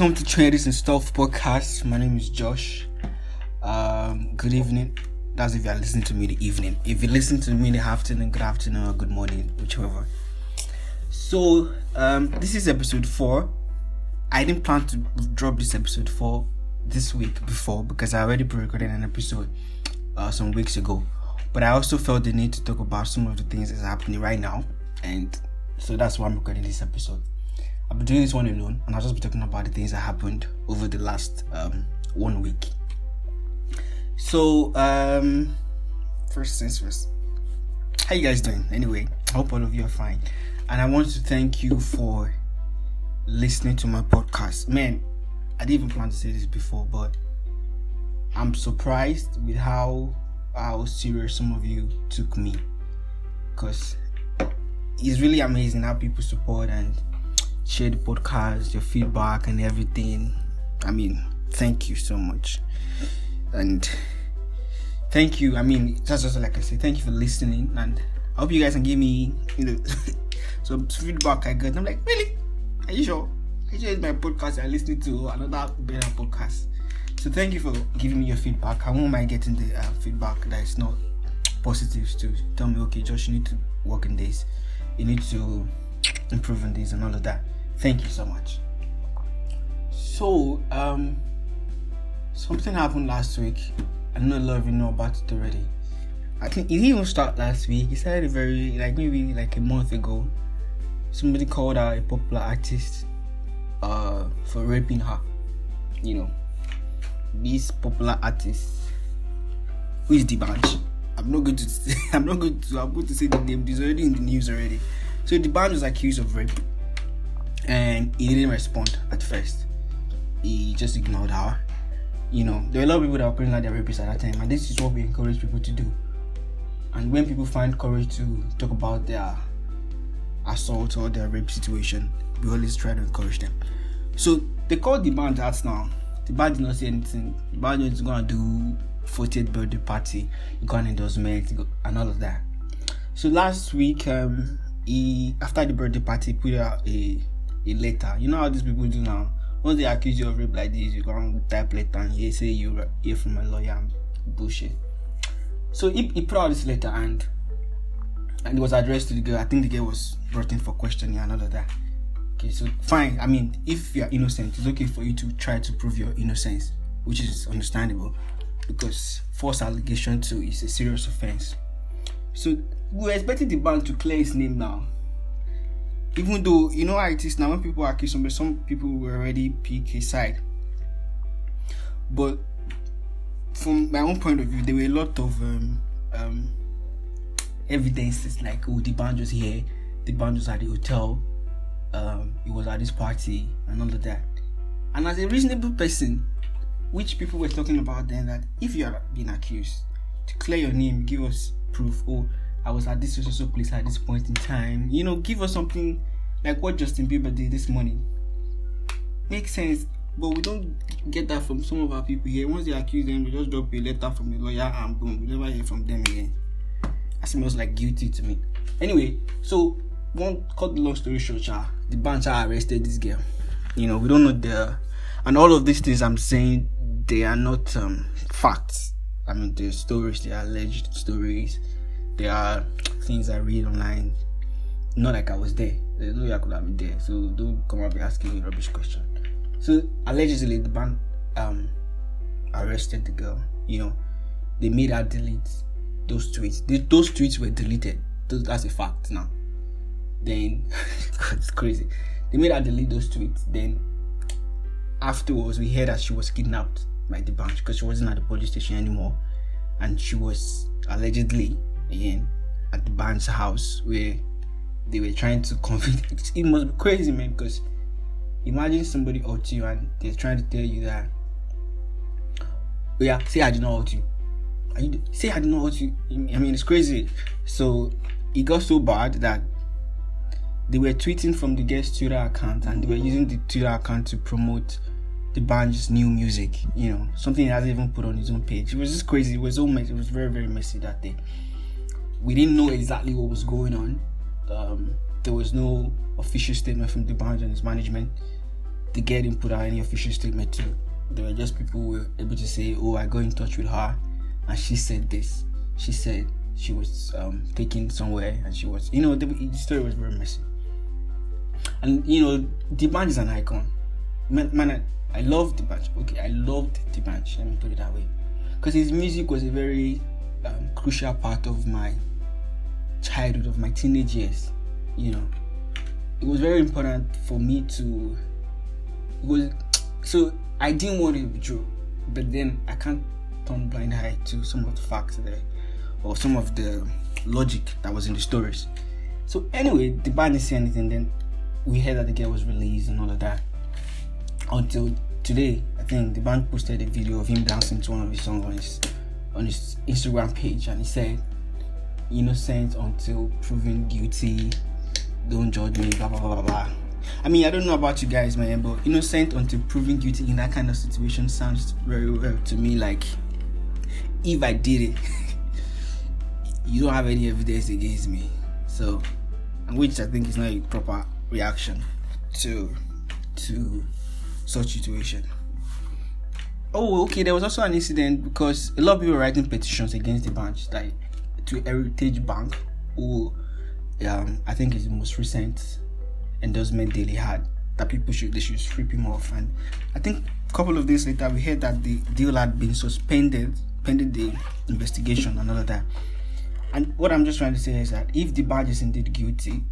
Welcome to Traders and Stuff podcast. My name is Josh. Um, good evening. That's if you're listening to me the evening. If you listen to me in the afternoon, good afternoon or good morning, whichever. So, um, this is episode four. I didn't plan to drop this episode four this week before because I already pre-recorded an episode uh, some weeks ago. But I also felt the need to talk about some of the things that's happening right now, and so that's why I'm recording this episode. I've been doing this one alone, and I'll just be talking about the things that happened over the last um, one week. So, um, first things first. How you guys doing? Anyway, I hope all of you are fine, and I want to thank you for listening to my podcast. Man, I didn't even plan to say this before, but I'm surprised with how how serious some of you took me, because it's really amazing how people support and share the podcast, your feedback, and everything. I mean, thank you so much. And thank you. I mean, that's just like I said, thank you for listening. And I hope you guys can give me, you know, some feedback I got. I'm like, really? Are you sure? I just my podcast. I listening to another better podcast. So thank you for giving me your feedback. I won't mind getting the uh, feedback that is not positive to tell me, okay, Josh, you need to work in this. You need to improve on this and all of that. Thank you so much. So, um, something happened last week. I know a lot of you know about it already. I think it didn't even start last week. It started very like maybe like a month ago. Somebody called out a popular artist uh for raping her. You know, this popular artist who is D'banj. I'm not going to I'm not going to I'm going to say the name. It's already in the news already. So D'banj was accused of rape, and he didn't respond at first. He just ignored her. You know, there were a lot of people that were calling like their rapists at that time, and this is what we encourage people to do. And when people find courage to talk about their assault or their rape situation, we always try to encourage them. So they called D'banj out now. D'banj did not say anything. D'banj was gonna do 40th birthday party, got an endorsement, and all of that. So last week, um, he after the birthday party put out a a letter. You know how these people do now. Once they accuse you of rape like this, you go and type letter and you say you hear from a lawyer and bullshit. So he, he put out this letter and and it was addressed to the girl. I think the girl was brought in for questioning and all of that. Okay, so fine. I mean, if you are innocent, it's okay for you to try to prove your innocence, which is understandable because false allegation too is a serious offense. So we're expecting D'banj to clear his name now. Even though you know how it is now when people accuse somebody, some people will already pick his side. But from my own point of view, there were a lot of um, um, evidences like oh D'banj was here, D'banj was at the hotel, um, it was at this party and all of that. And as a reasonable person, which people were talking about then that if you are being accused, to clear your name, give us proof. Oh, I was at this social place at this point in time. You know, give us something like what Justin Bieber did this morning. Makes sense, but we don't get that from some of our people here. Once they accuse them, we just drop a letter from the lawyer and boom, we never hear from them again. That smells like guilty to me. Anyway, so one cut the long story short, D'banj arrested this girl. You know, we don't know the and all of these things I'm saying they are not um, facts. I mean, they're stories, they are alleged stories, they are things I read online. Not like I was there. There's no way I could have been there. So don't come up and asking me rubbish question. So allegedly, D'banj um, arrested the girl. You know, they made her delete those tweets. those tweets were deleted. that's a fact now. Then it's crazy. They made her delete those tweets. Then afterwards, we heard that she was kidnapped by D'banj because she wasn't at the police station anymore, and she was allegedly in at D'banj's house where they were trying to convince. It must be crazy, man, because imagine somebody out to you and they're trying to tell you that. Oh yeah, say I did not hurt you. you say I did not hurt you. I mean, it's crazy. So it got so bad that they were tweeting from the guest Twitter account and they were using the Twitter account to promote D'banj's new music. You know, something he hasn't even put on his own page. It was just crazy. It was so messy. It was very very messy that day. We didn't know exactly what was going on. Um, there was no official statement from D'banj and his management. the girl didn't put out any official statement too. There were just people who were able to say, "Oh, I got in touch with her, and she said this. She said she was um, taken somewhere, and she was, you know, the, the story was very messy. And you know, D'banj is an icon. Man, man I, I love D'banj. Okay, I loved D'banj. Let me put it that way, because his music was a very um, crucial part of my childhood, of my teenage years. You know, it was very important for me to. It was so I didn't want to withdraw, but then I can't turn blind eye to some of the facts there or some of the logic that was in the stories. So anyway, D'banj didn't say anything. Then we heard that the girl was released and all of that. Until today, I think D'banj posted a video of him dancing to one of his songs on his on his Instagram page, and he said, "Innocent until proven guilty. Don't judge me." Blah blah blah blah. I mean, I don't know about you guys, man, but innocent until proven guilty in that kind of situation sounds very well to me like if I did it. you don't have any evidence against me. So, which I think is not a proper reaction to to such situation. Oh, okay. There was also an incident because a lot of people were writing petitions against D'banj, like to Heritage Bank, who um, I think is the most recent endorsement he had. That people should they should strip him off, and I think a couple of days later we heard that the deal had been suspended pending the investigation and all of that. And what I'm just trying to say is that if D'banj is indeed guilty,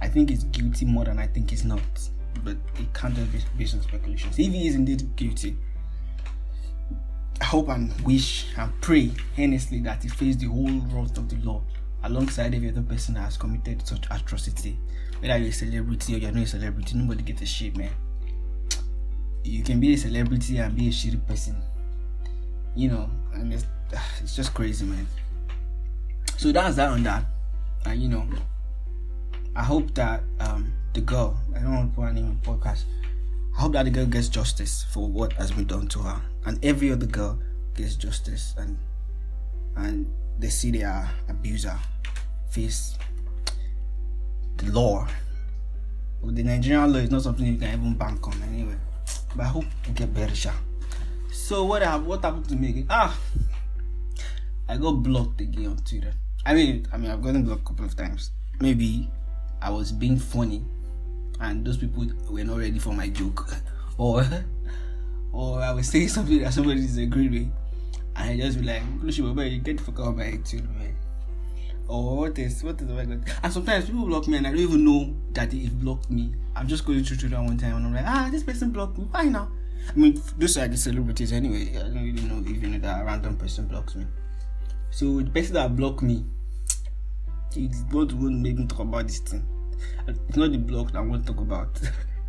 I think he's guilty more than I think he's not. But it can't be based on speculations. If he is indeed guilty, I hope and wish and pray earnestly that he faces the whole wrath of the law alongside every other person that has committed such atrocity. Whether you're a celebrity or you're not a celebrity, nobody gets a shit, man. You can be a celebrity and be a shitty person. You know, and it's it's just crazy, man. So that's that on that. And you know, I hope that um, the girl, I don't want to put her name in podcast. I hope that the girl gets justice for what has been done to her, and every other girl gets justice, and and they see their abuser face the law. But the Nigerian law, is not something you can even bank on anyway. But I hope you get better, sha. So what have what happened to me? Again? Ah, I got blocked again on Twitter. I mean, I mean, I've gotten blocked a couple of times. Maybe I was being funny, and those people were not ready for my joke, or or I was saying something that somebody disagreed with, and I just be like, you get the fuck out of my head, too, man." Or what is what is my god? And sometimes people block me, and I don't even know that they blocked me. I'm just going through Twitter one time, and I'm like, ah, this person blocked me. Why now? I mean, those are the celebrities anyway. I don't really know even if that a random person blocks me. So the person that blocked me, it's not what make me talk about this thing. It's not the block that I want to talk about.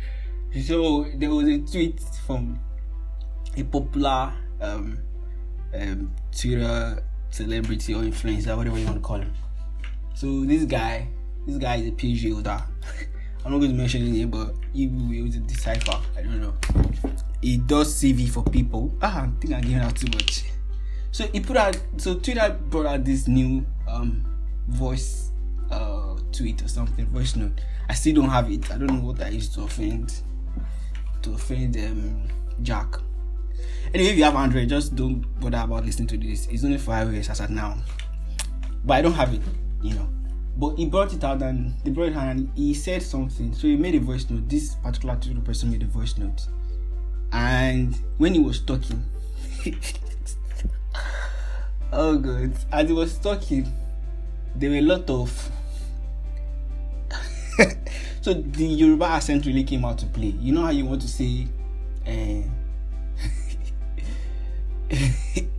so there was a tweet from a popular um, um, Twitter celebrity or influencer, whatever you want to call him. So this guy, this guy is a PhD holder. I'm not going to mention his name, but he was a decipher. I don't know. He does CV for people. Ah, I think I'm giving out too much. So he put out so Twitter brought out this new um voice uh tweet or something, voice note. I still don't have it. I don't know what I used to offend to offend um Jack. Anyway, if you have Android, just don't bother about listening to this. It's only five years as at now. But I don't have it, you know. But he brought it out and they brought it out and he said something. So he made a voice note. This particular person made a voice note. And when he was talking, Oh god. As he was talking, there were a lot of so the Yoruba accent really came out to play. You know how you want to say uh,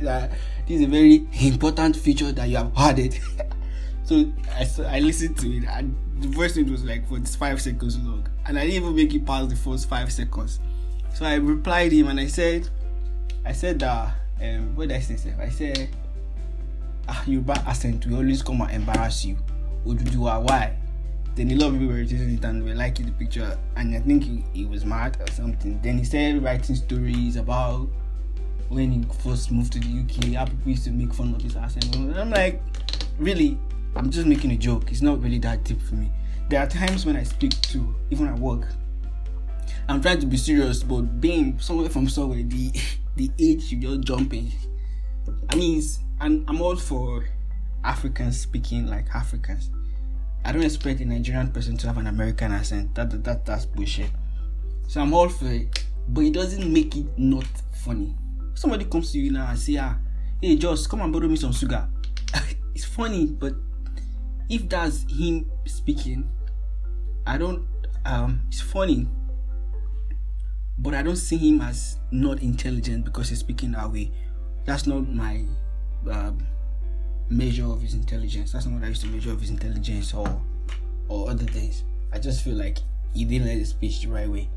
that this is a very important feature that you have added. so I, I listened to it and the voice note was like for five seconds long and I didn't even make it past the first five seconds. So I replied him and I said I said that um, what did I say? I said ah, Yoruba accent will always come and embarrass you. Oduduwa, why? Then a lot of people were it and were liking the picture, and I think he, he was mad or something. Then he started writing stories about when he first moved to the UK, how people used to make fun of his accent. And I'm like, really, I'm just making a joke. It's not really that deep for me. There are times when I speak to, even at work, I'm trying to be serious, but being somewhere from somewhere, the the age you just jump in. I mean, and I'm all for Africans speaking like Africans. I don't expect a Nigerian person to have an American accent. That, that, that that's bullshit. So I'm all for it, but it doesn't make it not funny. Somebody comes to you now and say, "Ah, hey, just come and borrow me some sugar." it's funny, but if that's him speaking, I don't. Um, it's funny, but I don't see him as not intelligent because he's speaking that way. That's not my uh, measure of his intelligence. That's not what I used to measure of his intelligence or or other things. I just feel like he didn't learn the speech the right way.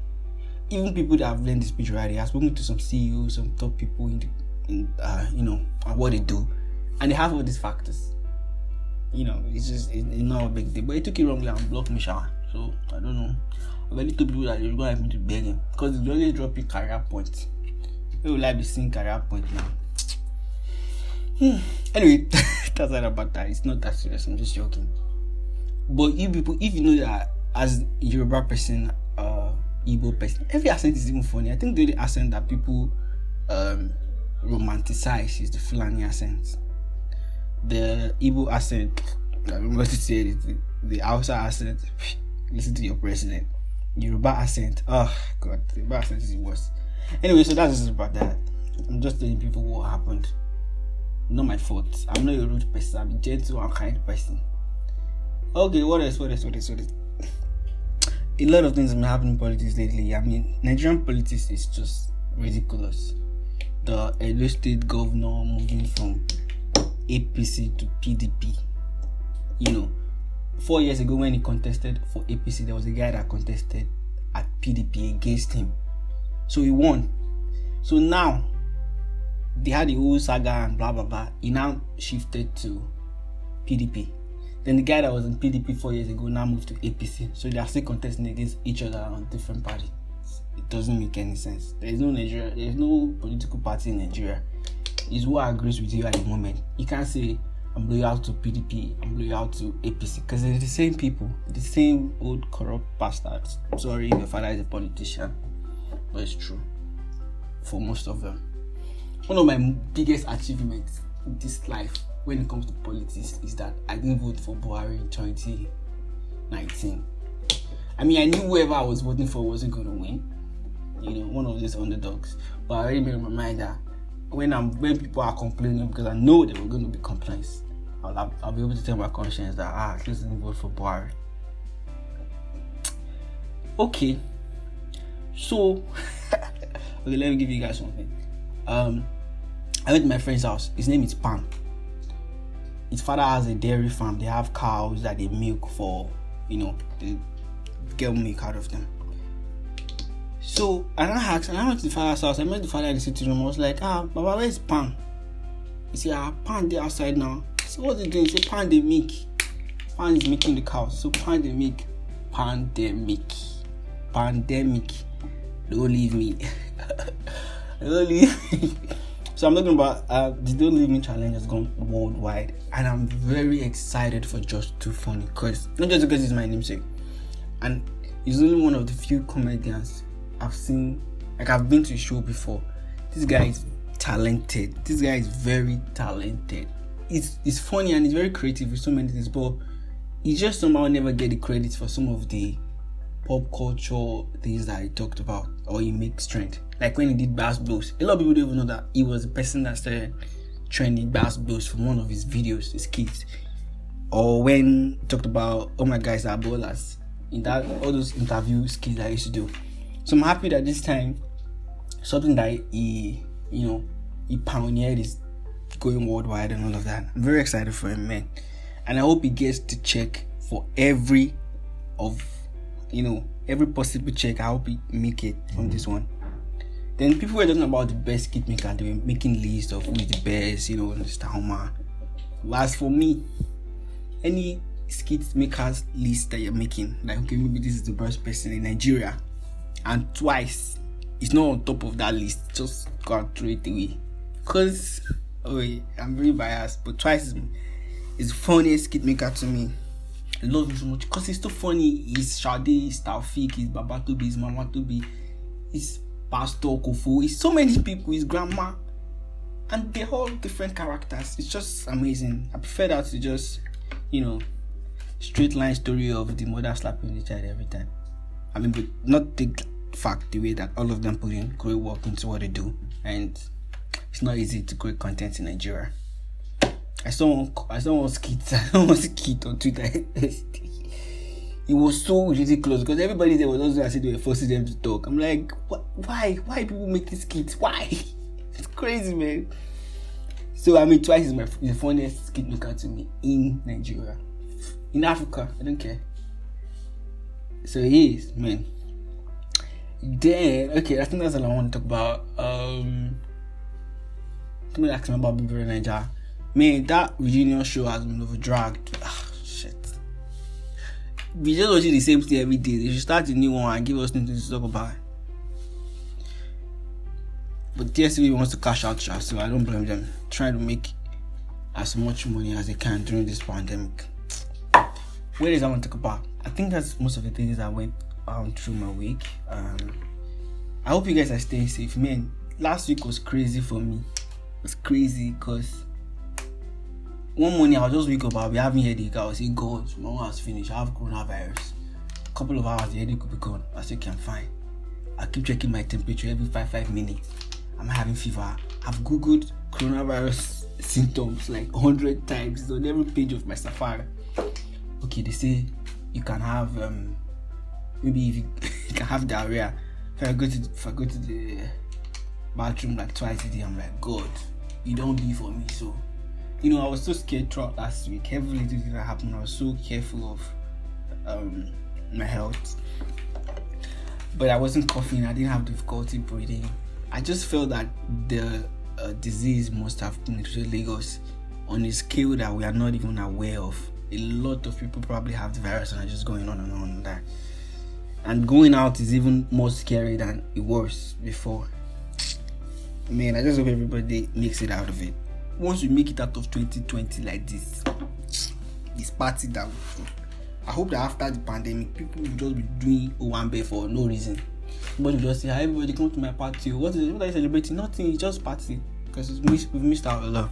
Even people that have learned the speech right, I've spoken to some CEOs, some top people in, the, in uh, you know, what they do, and they have all these factors. You know, it's just it's not a big deal. But he took it wrongly and blocked me. So I don't know. I've already told people that they're going to to beg him because he's always dropping career points. Where will I be seeing career point now? Hmm. Anyway, that's not about that. It's not that serious. I'm just joking. But you people, if you know that as Yoruba person, uh, Igbo person, every accent is even funny. I think the only accent that people um romanticize is the Fulani accent. The Igbo accent, I'm going to say it, the, the Hausa accent. Listen to your president. Yoruba accent. Oh god, the Yoruba accent is the worst. Anyway, so that's just about that. I'm just telling people what happened not my fault. I'm not a rude person. I'm a gentle and kind person. Okay, what else? What else? What else? What else? A lot of things have been happening in politics lately. I mean, Nigerian politics is just ridiculous. The Edo State governor moving from APC to PDP. You know, four years ago when he contested for APC, there was a guy that contested at PDP against him. So he won. So now they had the whole saga and blah blah blah. He now shifted to PDP. Then the guy that was in PDP four years ago now moved to APC. So they are still contesting against each other on different parties. It doesn't make any sense. There is no Nigeria. There is no political party in Nigeria. Is who agrees with you at the moment. You can't say I'm loyal to PDP. I'm loyal to APC because they're the same people, the same old corrupt bastards. Sorry, your father is a politician, but it's true for most of them one of my biggest achievements in this life when it comes to politics is that I didn't vote for Buhari in 2019. I mean, I knew whoever I was voting for wasn't going to win. You know, one of these underdogs. But I already made my mind that when I'm when people are complaining because I know there were going to be complaints, I'll, I'll be able to tell my conscience that ah, at least I didn't vote for Buhari. Okay, so okay, let me give you guys something. Um, I went to my friend's house. His name is Pan. His father has a dairy farm. They have cows that they milk for, you know, they get milk out of them. So I asked, and I went to the father's house. I met the father in the sitting room. I was like, ah, Baba, where's Pan? He said, ah, Pan they outside now. So what's he doing? He said, Pan they milk. Pan is making the cows. So Pan they milk. Pandemic. Pandemic. Don't leave me. Me. So I'm talking about uh, the Don't Leave Me challenge has gone worldwide, and I'm very excited for Josh2funny because not just because he's my namesake, and he's only one of the few comedians I've seen. Like I've been to a show before. This guy is talented. This guy is very talented. It's it's funny and he's very creative with so many things, but he just somehow never get the credit for some of the pop culture things that he talked about or he makes trend. Like when he did bass blows. A lot of people don't even know that he was the person that started trending bass blows from one of his videos, his kids. Or when he talked about oh my guys are ballers in that all those interview skills I used to do. So I'm happy that this time something that he you know he pioneered is going worldwide and all of that. I'm very excited for him, man. And I hope he gets to check for every of you know, every possible check. I hope he make it on this one. Then people were talking about the best kit maker. They were making lists of who is the best, you know, Stahoma. As for me, any skit makers list that you're making, like okay, maybe this is the best person in Nigeria, and Twyse it's not on top of that list, just go and throw it away. Cause oh, I'm very biased, but Twyse is, is the funniest skit maker to me. I love him so much because he's so funny. He's Sade, he's Taufik, he's Babatobi, he's Mamatobi. his pastor Kofu, his so many people, his grandma, and they're all different characters. It's just amazing. I prefer that to just, you know, straight line story of the mother slapping the child every time. I mean, but not the fact the way that all of them put in great work into what they do, and it's not easy to create content in Nigeria. I saw one, I saw one skit, I saw one skit on Twitter. it was so ridiculous because everybody there was also as they were forcing them to talk. I'm like, what? Why? Why people make these skit? Why? it's crazy, man. So I mean, Twyse is my the funniest skit looker to me in Nigeria, in Africa. I don't care. So he is, man. Then okay, I think that's all I want to talk about. Um, let me ask me about Big Brother Nigeria. Man, that reunion show has been overdragged. We just watching the same thing every day. They should start a new one and give us something to talk about. But DStv wants to cash out, so I don't blame them. Trying to make as much money as they can during this pandemic. What is I want to talk about? I think that's most of the things I went um, through my week. Um, I hope you guys are staying safe. Man, last week was crazy for me. It was crazy because one morning I was just wake up, I'll be having headache. I was saying, God, my one has finished. I have coronavirus. A couple of hours, the headache could be gone. I said, okay, I'm fine. I keep checking my temperature every five five minutes. I'm having fever. I've googled coronavirus symptoms like hundred times. On every page of my Safari. Okay, they say you can have um maybe if you, you can have diarrhea. If I go to if I go to the bathroom like twice a day, I'm like, God, you don't be for me. So, you know, I was so scared throughout last week. Every little thing that happened, I was so careful of um my health. But I wasn't coughing. I didn't have difficulty breathing. I just felt that the uh, disease must have penetrated Lagos on a scale that we are not even aware of. A lot of people probably have the virus and are just going on and on and that. And going out is even more scary than it was before. Man, I just hope everybody makes it out of it. Once we make it out of 2020 like this, this party that I hope that after the pandemic, people will just be doing Owambe for no reason. But you just say, Hi, everybody, come to my party. What is it? What are you celebrating? Nothing, it's just party. Because we've missed out a lot.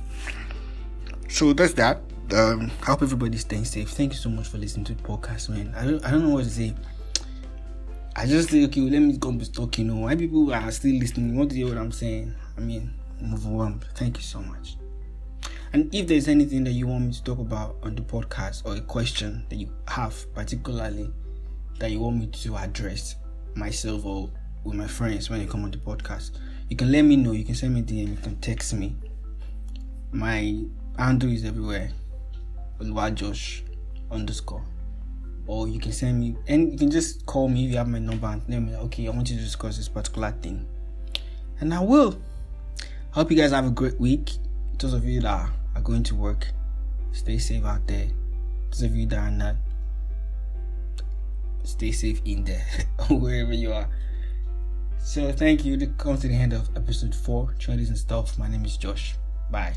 So that's that. Um, I hope everybody's staying safe. Thank you so much for listening to the podcast, man. I don't, I don't know what to say. I just say, okay, well, let me go be talking. You know, why people are still listening? Want to hear what I'm saying? I mean, I'm overwhelmed. Thank you so much. And if there's anything that you want me to talk about on the podcast or a question that you have particularly that you want me to address myself or with my friends when you come on the podcast, you can let me know. You can send me DM. You can text me. My handle is everywhere. Josh underscore. Or you can send me and you can just call me if you have my number and tell me okay, I want you to discuss this particular thing. And I will. I hope you guys have a great week. Those of you that are going to work, stay safe out there. Those of you that are not, stay safe in there, wherever you are. So thank you. To come to the end of episode four, Traders and stuff. My name is Josh. Bye.